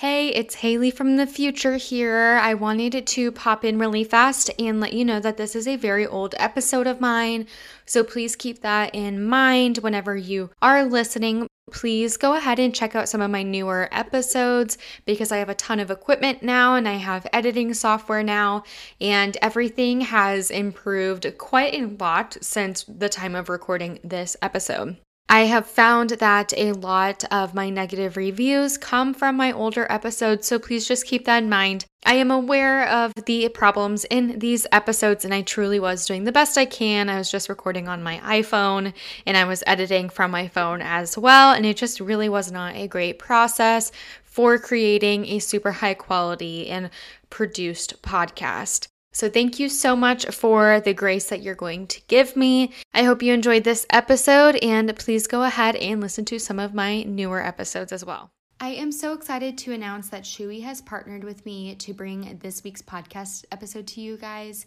Hey, it's Haley from the future here. I wanted to pop in really fast and let you know that this is a very old episode of mine. So please keep that in mind whenever you are listening. Please go ahead and check out some of my newer episodes because I have a ton of equipment now and I have editing software now, and everything has improved quite a lot since the time of recording this episode. I have found that a lot of my negative reviews come from my older episodes, so please just keep that in mind. I am aware of the problems in these episodes, and I truly was doing the best I can. I was just recording on my iPhone and I was editing from my phone as well, and it just really was not a great process for creating a super high quality and produced podcast. So, thank you so much for the grace that you're going to give me. I hope you enjoyed this episode, and please go ahead and listen to some of my newer episodes as well. I am so excited to announce that Chewy has partnered with me to bring this week's podcast episode to you guys.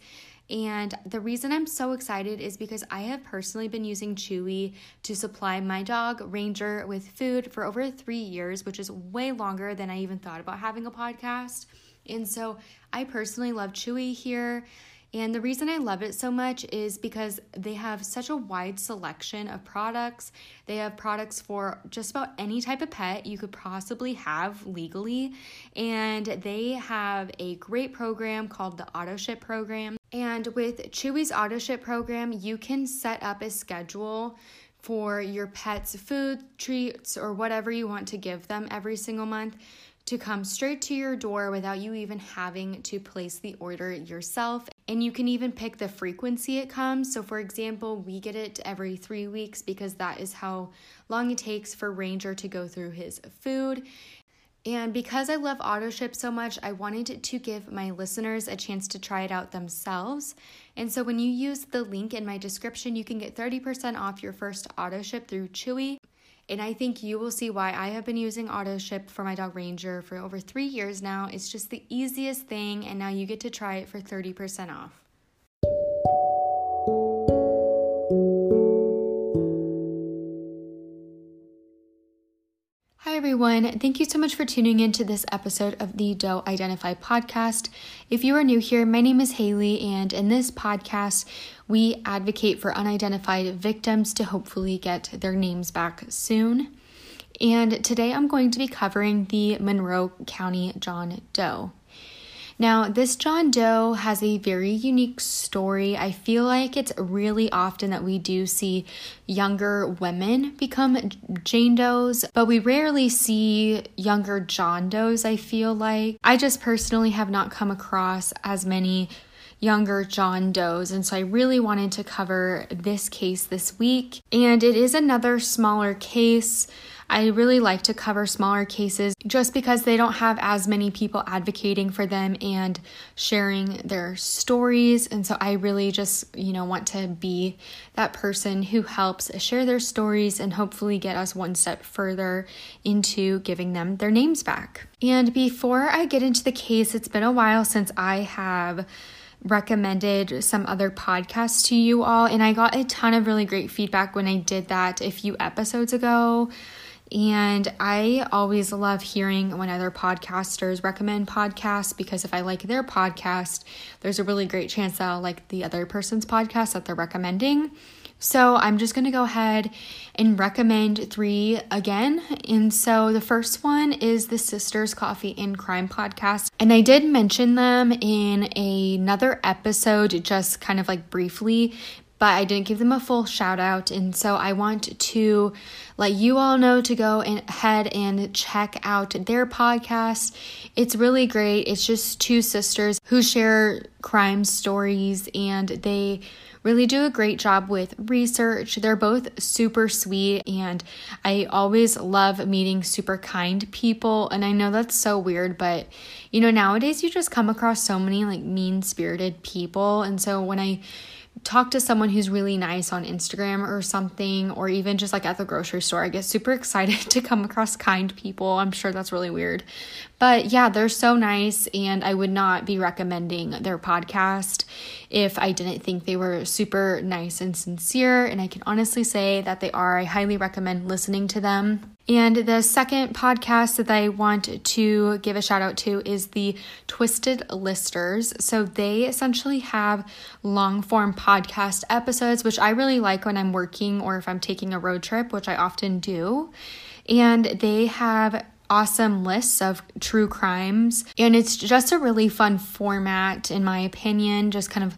And the reason I'm so excited is because I have personally been using Chewy to supply my dog, Ranger, with food for over three years, which is way longer than I even thought about having a podcast. And so I personally love Chewy here. And the reason I love it so much is because they have such a wide selection of products. They have products for just about any type of pet you could possibly have legally. And they have a great program called the Auto Ship program. And with Chewy's Auto Ship program, you can set up a schedule for your pet's food, treats, or whatever you want to give them every single month to come straight to your door without you even having to place the order yourself. And you can even pick the frequency it comes. So, for example, we get it every three weeks because that is how long it takes for Ranger to go through his food. And because I love auto ship so much, I wanted to give my listeners a chance to try it out themselves. And so when you use the link in my description, you can get 30% off your first auto ship through Chewy. And I think you will see why I have been using auto ship for my dog Ranger for over three years now. It's just the easiest thing, and now you get to try it for 30% off. Everyone. Thank you so much for tuning in to this episode of the Doe Identify podcast. If you are new here, my name is Haley, and in this podcast, we advocate for unidentified victims to hopefully get their names back soon. And today I'm going to be covering the Monroe County John Doe. Now, this John Doe has a very unique story. I feel like it's really often that we do see younger women become Jane Does, but we rarely see younger John Does, I feel like. I just personally have not come across as many younger John Does. And so I really wanted to cover this case this week. And it is another smaller case. I really like to cover smaller cases just because they don't have as many people advocating for them and sharing their stories. And so I really just, you know, want to be that person who helps share their stories and hopefully get us one step further into giving them their names back. And before I get into the case, it's been a while since I have recommended some other podcasts to you all, and I got a ton of really great feedback when I did that a few episodes ago. And I always love hearing when other podcasters recommend podcasts because if I like their podcast, there's a really great chance that I'll like the other person's podcast that they're recommending. So I'm just going to go ahead and recommend three again. And so the first one is the Sisters Coffee and Crime podcast. And I did mention them in another episode, just kind of like briefly, but I didn't give them a full shout out. And so I want to let you all know to go ahead and check out their podcast. It's really great. It's just two sisters who share crime stories and they really do a great job with research. They're both super sweet, and I always love meeting super kind people. And I know that's so weird, but you know, nowadays you just come across so many like mean spirited people. And so when I talk to someone who's really nice on Instagram or something, or even just like at the grocery store. I get super excited to come across kind people. I'm sure that's really weird. But yeah, they're so nice, and I would not be recommending their podcast if I didn't think they were super nice and sincere. And I can honestly say that they are. I highly recommend listening to them. And the second podcast that I want to give a shout out to is the Twisted Listers. So they essentially have long form podcast episodes, which I really like when I'm working or if I'm taking a road trip, which I often do. And they have awesome lists of true crimes. And it's just a really fun format, in my opinion, just kind of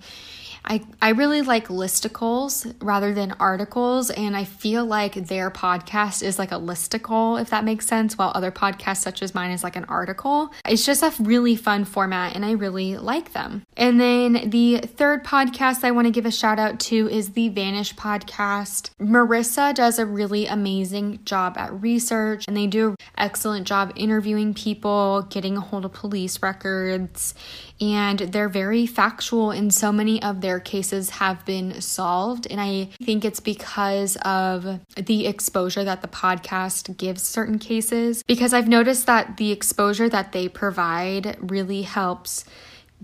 I, I really like listicles rather than articles, and I feel like their podcast is like a listicle, if that makes sense, while other podcasts, such as mine, is like an article. It's just a really fun format, and I really like them. And then the third podcast I want to give a shout out to is the Vanished podcast. Marissa does a really amazing job at research, and they do an excellent job interviewing people, getting a hold of police records, and they're very factual in so many of their cases have been solved. And i think it's because of the exposure that the podcast gives certain cases because i've noticed that the exposure that they provide really helps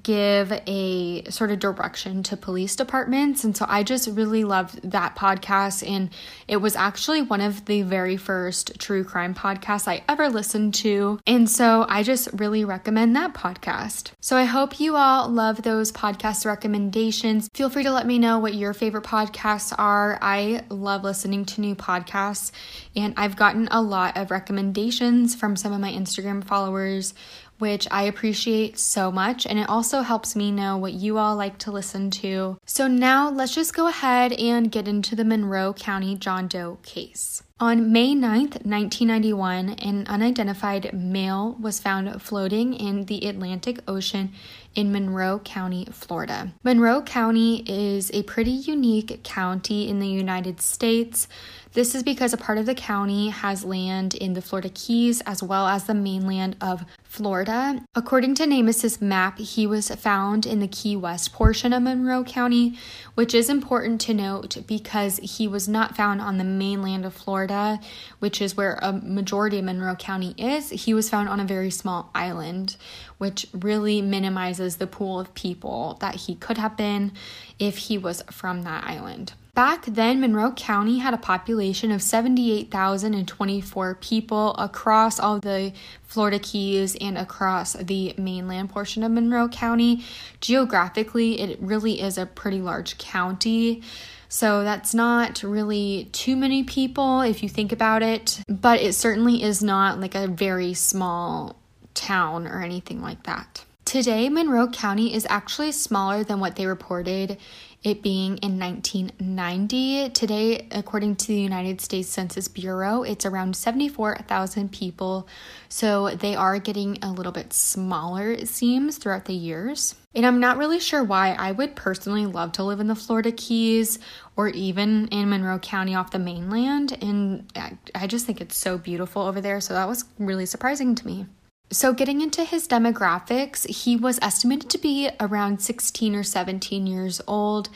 give a sort of direction to police departments. And so I just really loved that podcast. And it was actually one of the very first true crime podcasts I ever listened to. And so I just really recommend that podcast. So I hope you all love those podcast recommendations. Feel free to let me know what your favorite podcasts are. I love listening to new podcasts, and I've gotten a lot of recommendations from some of my Instagram followers which I appreciate so much. And it also helps me know what you all like to listen to. So now let's just go ahead and get into the Monroe County John Doe case. On May 9th, 1991, an unidentified male was found floating in the Atlantic Ocean in Monroe County, Florida. Monroe County is a pretty unique county in the United States. This is because a part of the county has land in the Florida Keys as well as the mainland of Florida. According to NamUs's map, he was found in the Key West portion of Monroe County, which is important to note because he was not found on the mainland of Florida, which is where a majority of Monroe County is. He was found on a very small island, which really minimizes the pool of people that he could have been if he was from that island. Back then, Monroe County had a population of 78,024 people across all the Florida Keys and across the mainland portion of Monroe County. Geographically, it really is a pretty large county. So that's not really too many people if you think about it, but it certainly is not like a very small town or anything like that. Today, Monroe County is actually smaller than what they reported it being in 1990. Today, according to the United States Census Bureau, it's around 74,000 people. So they are getting a little bit smaller, it seems, throughout the years. And I'm not really sure why. I would personally love to live in the Florida Keys or even in Monroe County off the mainland. And I just think it's so beautiful over there. So that was really surprising to me. So, getting into his demographics, he was estimated to be around 16 or 17 years old.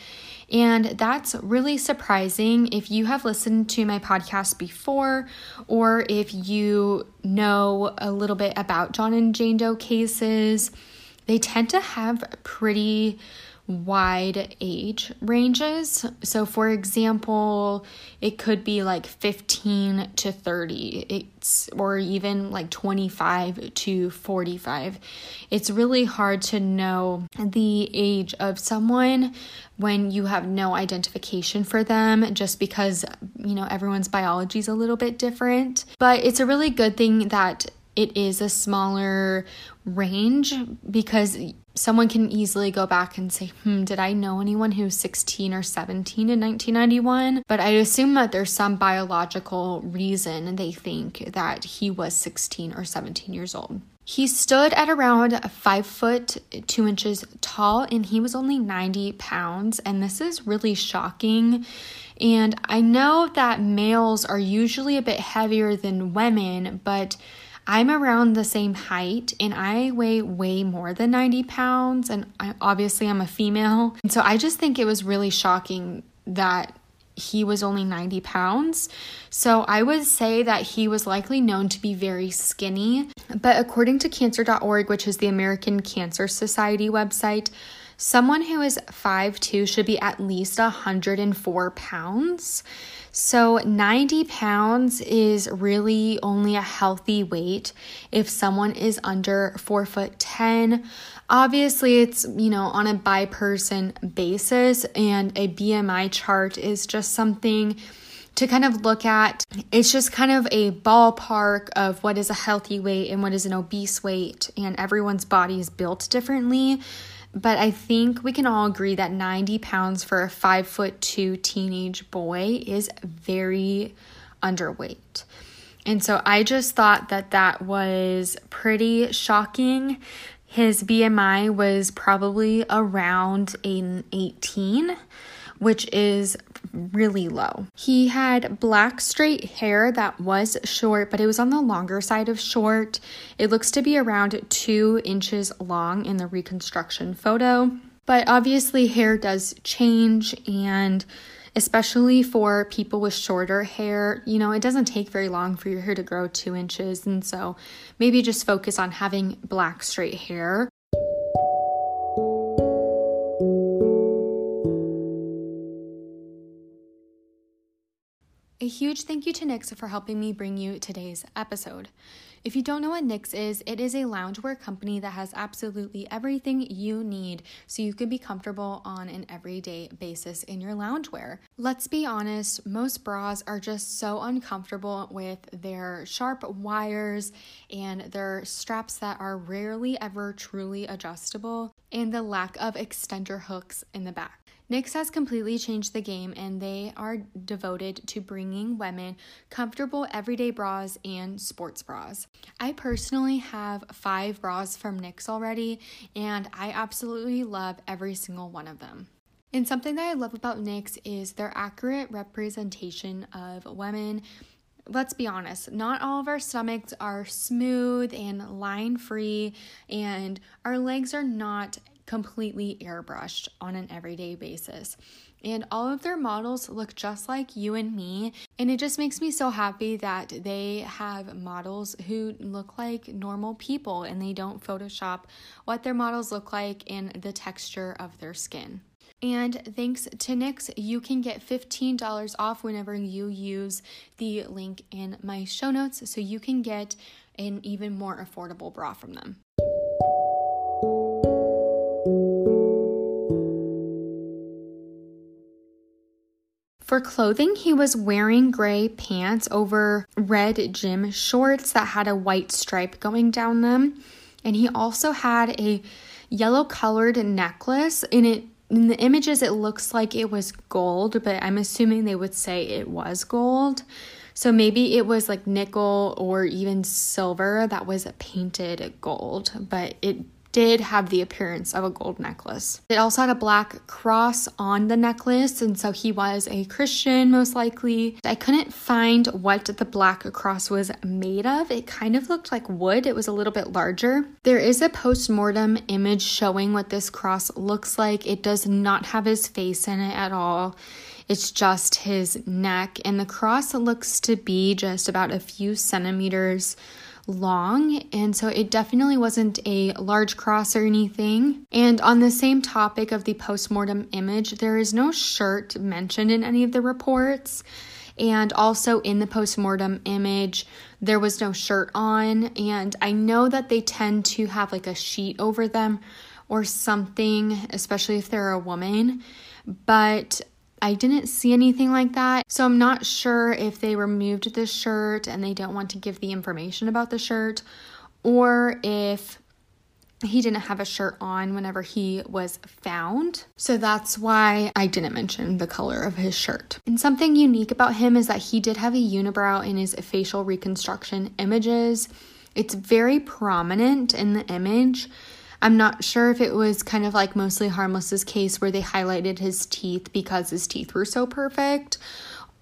And that's really surprising if you have listened to my podcast before, or if you know a little bit about John and Jane Doe cases. They tend to have pretty wide age ranges. So, for example, it could be like 15 to 30, it's or even like 25 to 45. It's really hard to know the age of someone when you have no identification for them just because, you know, everyone's biology is a little bit different. But it's a really good thing that it is a smaller range because someone can easily go back and say, hmm, did I know anyone who's 16 or 17 in 1991? But I assume that there's some biological reason they think that he was 16 or 17 years old. He stood at around five foot two inches tall and he was only 90 pounds. And this is really shocking. And I know that males are usually a bit heavier than women, but I'm around the same height and I weigh way more than 90 pounds. And I, obviously, I'm a female. And so I just think it was really shocking that he was only 90 pounds. So I would say that he was likely known to be very skinny. But according to cancer.org, which is the American Cancer Society website, Someone who is 5'2 should be at least 104 pounds. So, 90 pounds is really only a healthy weight if someone is under 4 foot 10. Obviously, it's, you know, on a by person basis, and a BMI chart is just something to kind of look at. It's just kind of a ballpark of what is a healthy weight and what is an obese weight, and everyone's body is built differently. But I think we can all agree that 90 pounds for a five foot two teenage boy is very underweight. And so I just thought that that was pretty shocking. His BMI was probably around an 18 which is really low. He had black straight hair that was short, but it was on the longer side of short. It looks to be around two inches long in the reconstruction photo. But obviously, hair does change, and especially for people with shorter hair, you know, it doesn't take very long for your hair to grow two inches. And so maybe just focus on having black straight hair. A huge thank you to Knix for helping me bring you today's episode. If you don't know what Knix is, it is a loungewear company that has absolutely everything you need so you can be comfortable on an everyday basis in your loungewear. Let's be honest, most bras are just so uncomfortable with their sharp wires and their straps that are rarely ever truly adjustable and the lack of extender hooks in the back. Knix has completely changed the game and they are devoted to bringing women comfortable everyday bras and sports bras. I personally have five bras from Knix already and I absolutely love every single one of them. And something that I love about Knix is their accurate representation of women let's be honest, not all of our stomachs are smooth and line free, and our legs are not completely airbrushed on an everyday basis. And all of their models look just like you and me. And it just makes me so happy that they have models who look like normal people and they don't Photoshop what their models look like and the texture of their skin. And thanks to Knix, you can get $15 off whenever you use the link in my show notes so you can get an even more affordable bra from them. For clothing, he was wearing gray pants over red gym shorts that had a white stripe going down them. And he also had a yellow colored necklace. In it in the images it looks like it was gold, but I'm assuming they would say it was gold. So maybe it was like nickel or even silver that was painted gold, but it did have the appearance of a gold necklace. It also had a black cross on the necklace, and so he was a Christian, most likely. I couldn't find what the black cross was made of. It kind of looked like wood, it was a little bit larger. There is a post mortem image showing what this cross looks like. It does not have his face in it at all. It's just his neck, and the cross looks to be just about a few centimeters long, and so it definitely wasn't a large cross or anything. And on the same topic of the postmortem image, there is no shirt mentioned in any of the reports. And also in the postmortem image, there was no shirt on. And I know that they tend to have like a sheet over them or something, especially if they're a woman. But I didn't see anything like that. So I'm not sure if they removed the shirt and they don't want to give the information about the shirt or if he didn't have a shirt on whenever he was found. So that's why I didn't mention the color of his shirt. And something unique about him is that he did have a unibrow in his facial reconstruction images. It's very prominent in the image. I'm not sure if it was kind of like mostly harmless's case where they highlighted his teeth because his teeth were so perfect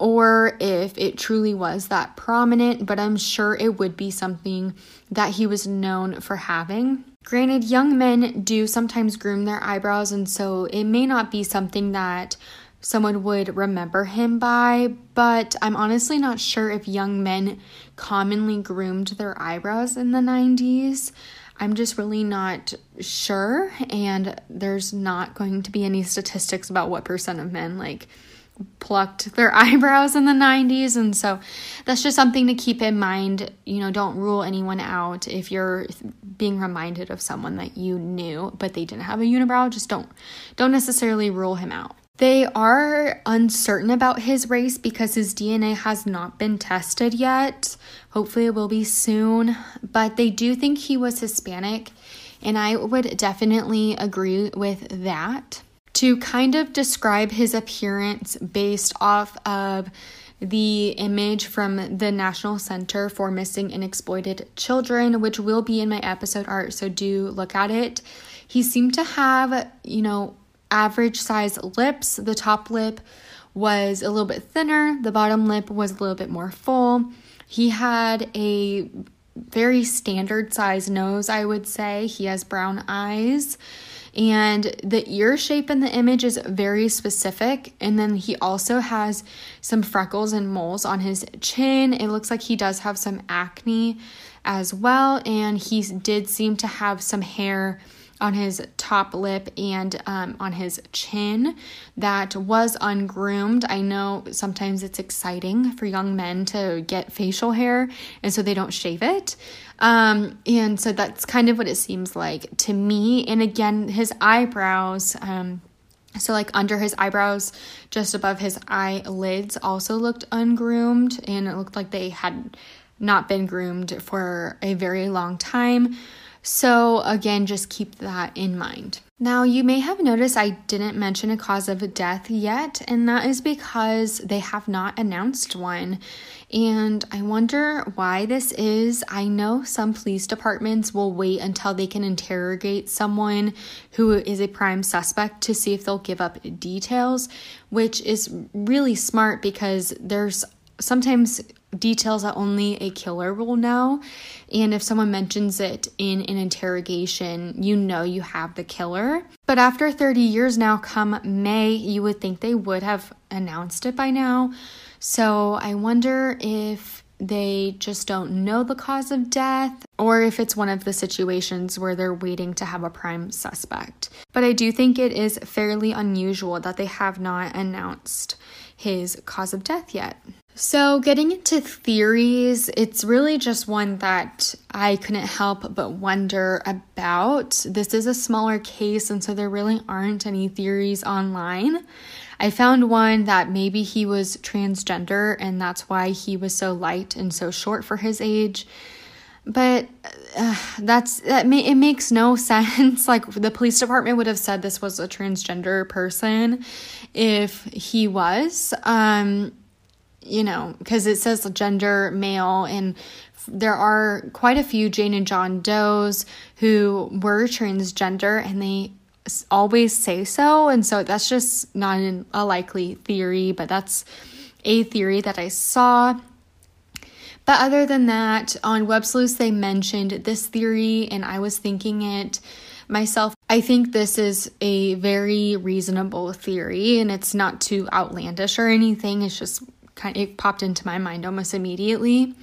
or if it truly was that prominent, but I'm sure it would be something that he was known for having. Granted, young men do sometimes groom their eyebrows, and so it may not be something that someone would remember him by, but I'm honestly not sure if young men commonly groomed their eyebrows in the 90s. I'm just really not sure, and there's not going to be any statistics about what percent of men like plucked their eyebrows in the 90s and so that's just something to keep in mind. You know don't rule anyone out if you're being reminded of someone that you knew but they didn't have a unibrow just don't don't necessarily rule him out they are uncertain about his race because his DNA has not been tested yet. Hopefully, it will be soon, but they do think he was Hispanic, and I would definitely agree with that to kind of describe his appearance based off of the image from the National Center for Missing and Exploited Children, which will be in my episode art, so do look at it. He seemed to have, you know, average size lips. The top lip was a little bit thinner, the bottom lip was a little bit more full. He had a very standard size nose, I would say. He has brown eyes. And the ear shape in the image is very specific. And then he also has some freckles and moles on his chin. It looks like he does have some acne as well. And he did seem to have some hair on his top lip and um, on his chin that was ungroomed. I know sometimes it's exciting for young men to get facial hair and so they don't shave it. Um, and so that's kind of what it seems like to me. And again, his eyebrows, um, so like under his eyebrows, just above his eyelids, also looked ungroomed and it looked like they had not been groomed for a very long time. So, again, just keep that in mind. Now, you may have noticed I didn't mention a cause of death yet, and that is because they have not announced one. And I wonder why this is. I know some police departments will wait until they can interrogate someone who is a prime suspect to see if they'll give up details, which is really smart because there's sometimes details that only a killer will know. And if someone mentions it in an interrogation, you know you have the killer. But after 30 years now, come May, you would think they would have announced it by now. So I wonder if they just don't know the cause of death or if it's one of the situations where they're waiting to have a prime suspect. But I do think it is fairly unusual that they have not announced his cause of death yet. So, getting into theories, it's really just one that I couldn't help but wonder about. This is a smaller case, and so there really aren't any theories online. I found one that maybe he was transgender and that's why he was so light and so short for his age. But uh, that's that may, it makes no sense. Like the police department would have said this was a transgender person if he was. Um you know, because it says gender male, and there are quite a few Jane and John Does who were transgender, and they always say so. And so that's just not a likely theory, but that's a theory that I saw. But other than that, on Web Sleuths, they mentioned this theory, and I was thinking it myself. I think this is a very reasonable theory, and it's not too outlandish or anything. It's just kind of, it popped into my mind almost immediately.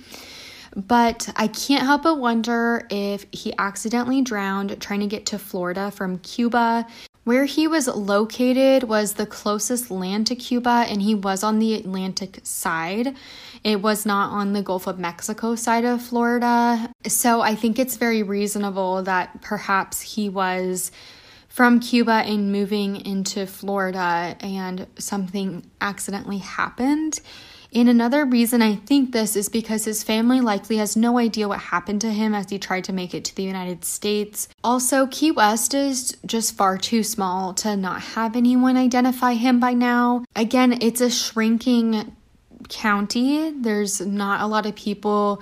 But I can't help but wonder if he accidentally drowned trying to get to Florida from Cuba. Where he was located was the closest land to Cuba, and he was on the Atlantic side. It was not on the Gulf of Mexico side of Florida. So I think it's very reasonable that perhaps he was from Cuba and moving into Florida and something accidentally happened. And another reason I think this is because his family likely has no idea what happened to him as he tried to make it to the United States. Also, Key West is just far too small to not have anyone identify him by now. Again, it's a shrinking county, there's not a lot of people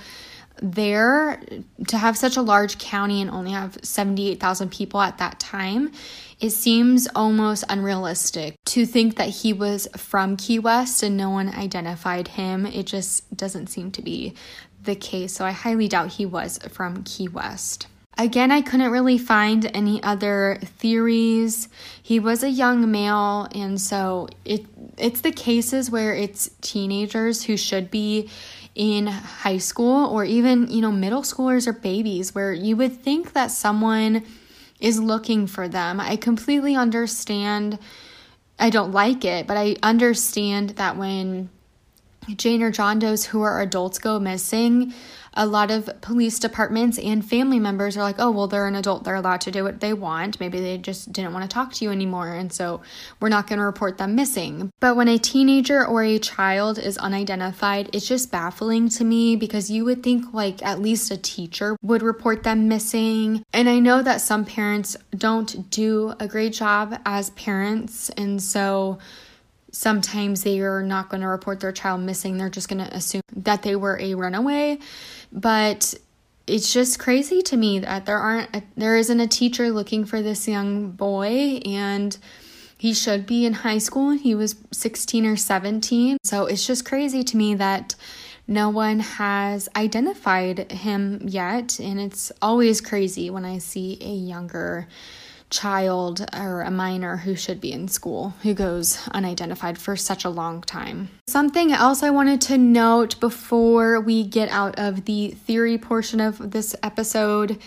there to have such a large county and only have 78,000 people at that time, it seems almost unrealistic to think that he was from Key West and no one identified him. It just doesn't seem to be the case. So I highly doubt he was from Key West. Again, I couldn't really find any other theories. He was a young male, and so it it's the cases where it's teenagers who should be in high school or even, you know, middle schoolers or babies where you would think that someone is looking for them. I completely understand. I don't like it, but I understand that when Jane or John Doe's who are adults go missing, a lot of police departments and family members are like, oh, well, they're an adult. They're allowed to do what they want. Maybe they just didn't want to talk to you anymore. And so we're not going to report them missing. But when a teenager or a child is unidentified, it's just baffling to me because you would think like at least a teacher would report them missing. And I know that some parents don't do a great job as parents. And so sometimes they are not going to report their child missing. They're just going to assume that they were a runaway. But it's just crazy to me that there aren't a, there isn't a teacher looking for this young boy and he should be in high school. He was 16 or 17. So it's just crazy to me that no one has identified him yet and it's always crazy when I see a younger child or a minor who should be in school who goes unidentified for such a long time. Something else I wanted to note before we get out of the theory portion of this episode.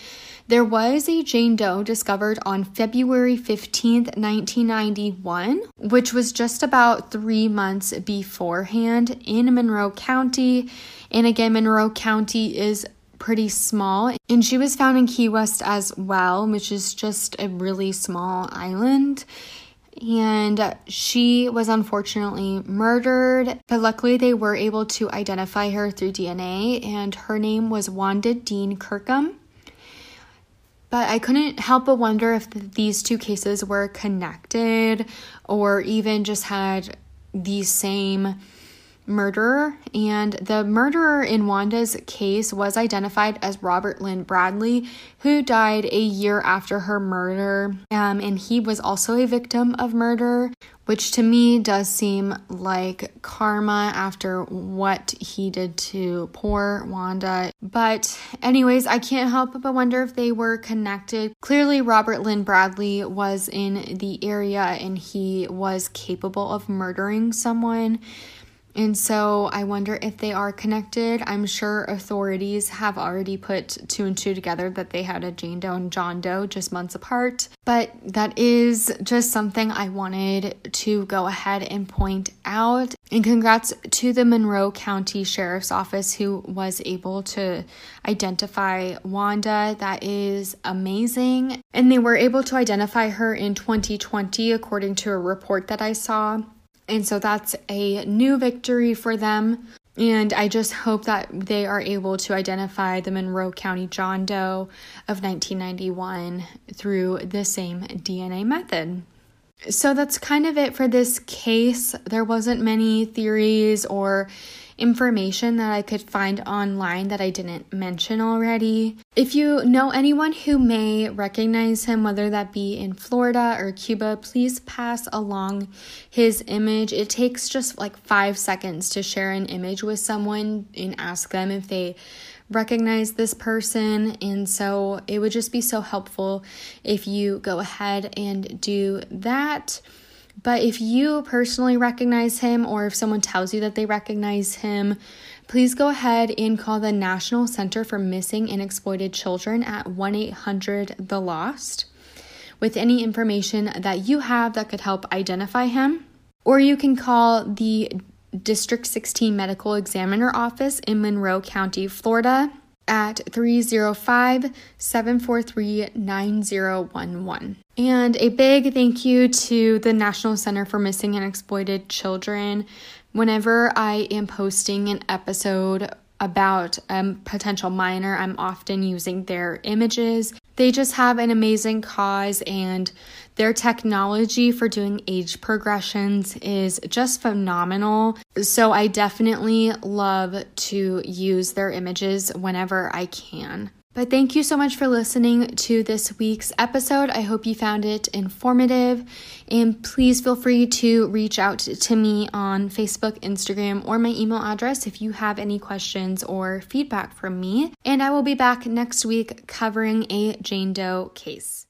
There was a Jane Doe discovered on February 15th, 1991, which was just about three months beforehand in Monroe County. And again, Monroe County is pretty small. And she was found in Key West as well, which is just a really small island. And she was unfortunately murdered, but luckily they were able to identify her through DNA, and her name was Wanda Dean Kirkham. But I couldn't help but wonder if these two cases were connected or even just had the same murderer, and the murderer in Wanda's case was identified as Robert Lynn Bradley, who died a year after her murder. Um, and he was also a victim of murder, which to me does seem like karma after what he did to poor Wanda. But, anyways, I can't help but wonder if they were connected. Clearly, Robert Lynn Bradley was in the area and he was capable of murdering someone. And so I wonder if they are connected. I'm sure authorities have already put two and two together that they had a Jane Doe and John Doe just months apart. But that is just something I wanted to go ahead and point out. And congrats to the Monroe County Sheriff's Office who was able to identify Wanda. That is amazing. And they were able to identify her in 2020, according to a report that I saw. And so that's a new victory for them. And I just hope that they are able to identify the Monroe County John Doe of 1991 through the same DNA method. So that's kind of it for this case. There wasn't many theories or information that I could find online that I didn't mention already. If you know anyone who may recognize him, whether that be in Florida or Cuba, please pass along his image. It takes just like five seconds to share an image with someone and ask them if they recognize this person. And so it would just be so helpful if you go ahead and do that. But if you personally recognize him or if someone tells you that they recognize him, please go ahead and call the National Center for Missing and Exploited Children at 1 800 The Lost with any information that you have that could help identify him. Or you can call the District 16 Medical Examiner Office in Monroe County, Florida at 305 743 9011. And a big thank you to the National Center for Missing and Exploited Children. Whenever I am posting an episode about a potential minor, I'm often using their images. They just have an amazing cause, and their technology for doing age progressions is just phenomenal. So, I definitely love to use their images whenever I can. But thank you so much for listening to this week's episode. I hope you found it informative. And please feel free to reach out to me on Facebook, Instagram, or my email address if you have any questions or feedback from me. And I will be back next week covering a Jane Doe case.